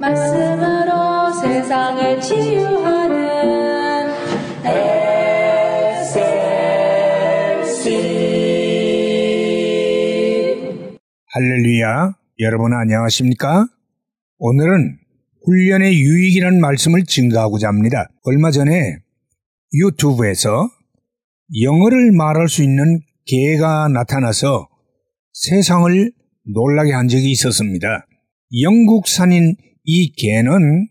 말씀으로 세상을 치유하는 SLC 할렐루야. 여러분 안녕하십니까? 오늘은 훈련의 유익이라는 말씀을 증가하고자 합니다. 얼마 전에 유튜브에서 영어를 말할 수 있는 개가 나타나서 세상을 놀라게 한 적이 있었습니다. 영국산인 이 개는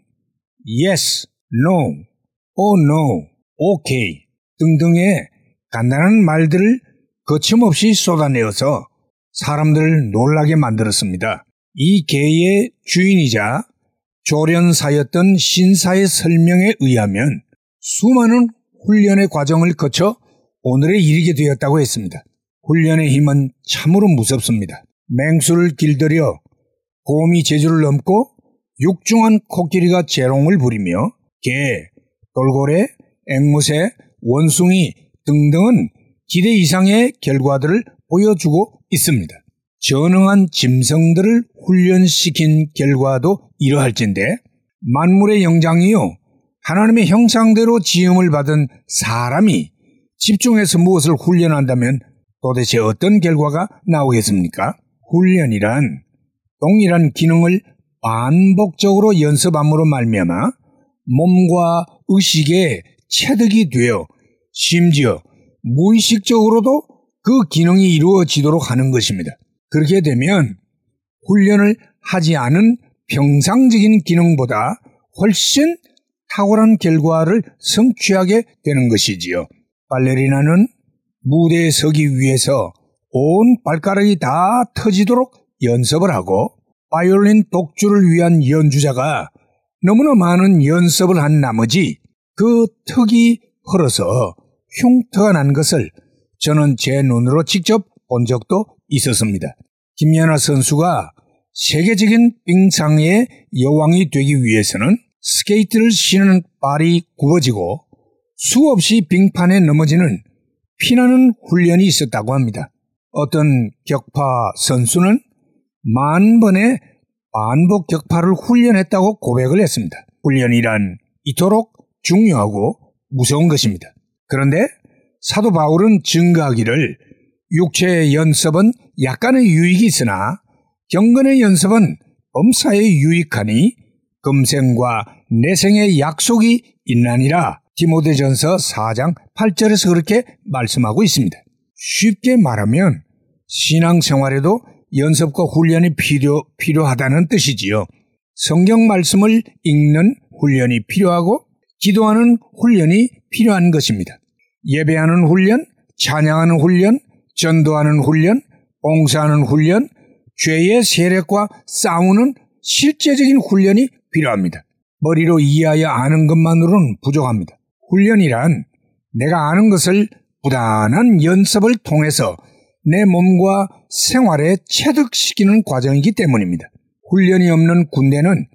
yes, no, oh no, okay 등등의 간단한 말들을 거침없이 쏟아내어서 사람들을 놀라게 만들었습니다. 이 개의 주인이자 조련사였던 신사의 설명에 의하면 수많은 훈련의 과정을 거쳐 오늘에 이르게 되었다고 했습니다. 훈련의 힘은 참으로 무섭습니다. 맹수를 길들여 곰이 제주를 넘고 육중한 코끼리가 재롱을 부리며 개, 돌고래, 앵무새, 원숭이 등등은 기대 이상의 결과들을 보여주고 있습니다. 전능한 짐승들을 훈련시킨 결과도 이러할진데 만물의 영장이요 하나님의 형상대로 지음을 받은 사람이 집중해서 무엇을 훈련한다면 도대체 어떤 결과가 나오겠습니까? 훈련이란 동일한 기능을 반복적으로 연습함으로 말미암아 몸과 의식에 체득이 되어 심지어 무의식적으로도 그 기능이 이루어지도록 하는 것입니다. 그렇게 되면 훈련을 하지 않은 평상적인 기능보다 훨씬 탁월한 결과를 성취하게 되는 것이지요. 발레리나는 무대에 서기 위해서 온 발가락이 다 터지도록 연습을 하고 바이올린 독주를 위한 연주자가 너무나 많은 연습을 한 나머지 그 턱이 헐어서 흉터가 난 것을 저는 제 눈으로 직접 본 적도 있었습니다. 김연아 선수가 세계적인 빙상의 여왕이 되기 위해서는 스케이트를 신은 발이 굽어지고 수없이 빙판에 넘어지는 피나는 훈련이 있었다고 합니다. 어떤 격파 선수는 만 번의 반복 격파를 훈련했다고 고백을 했습니다. 훈련이란 이토록 중요하고 무서운 것입니다. 그런데 사도 바울은 증가하기를 육체의 연습은 약간의 유익이 있으나 경건의 연습은 엄사에 유익하니 금생과 내생의 약속이 있나니라 디모데전서 4장 8절에서 그렇게 말씀하고 있습니다. 쉽게 말하면 신앙생활에도 연습과 훈련이 필요, 필요하다는 뜻이지요. 성경 말씀을 읽는 훈련이 필요하고 기도하는 훈련이 필요한 것입니다. 예배하는 훈련, 찬양하는 훈련, 전도하는 훈련, 봉사하는 훈련, 죄의 세력과 싸우는 실제적인 훈련이 필요합니다. 머리로 이해하여 아는 것만으로는 부족합니다. 훈련이란 내가 아는 것을 부단한 연습을 통해서 내 몸과 생활에 체득시키는 과정이기 때문입니다. 훈련이 없는 군대는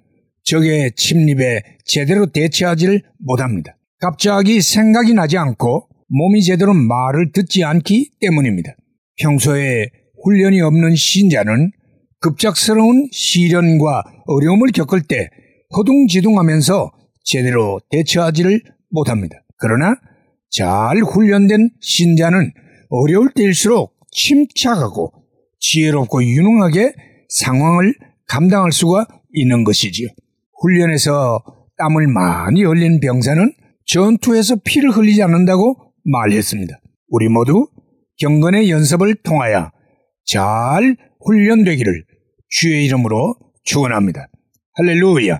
적의 침입에 제대로 대처하지를 못합니다. 갑자기 생각이 나지 않고 몸이 제대로 말을 듣지 않기 때문입니다. 평소에 훈련이 없는 신자는 급작스러운 시련과 어려움을 겪을 때 허둥지둥하면서 제대로 대처하지를 못합니다. 그러나 잘 훈련된 신자는 어려울 때일수록 침착하고 지혜롭고 유능하게 상황을 감당할 수가 있는 것이지요. 훈련에서 땀을 많이 흘린 병사는 전투에서 피를 흘리지 않는다고 말했습니다. 우리 모두 경건의 연습을 통하여 잘 훈련되기를 주의 이름으로 축원합니다. 할렐루야.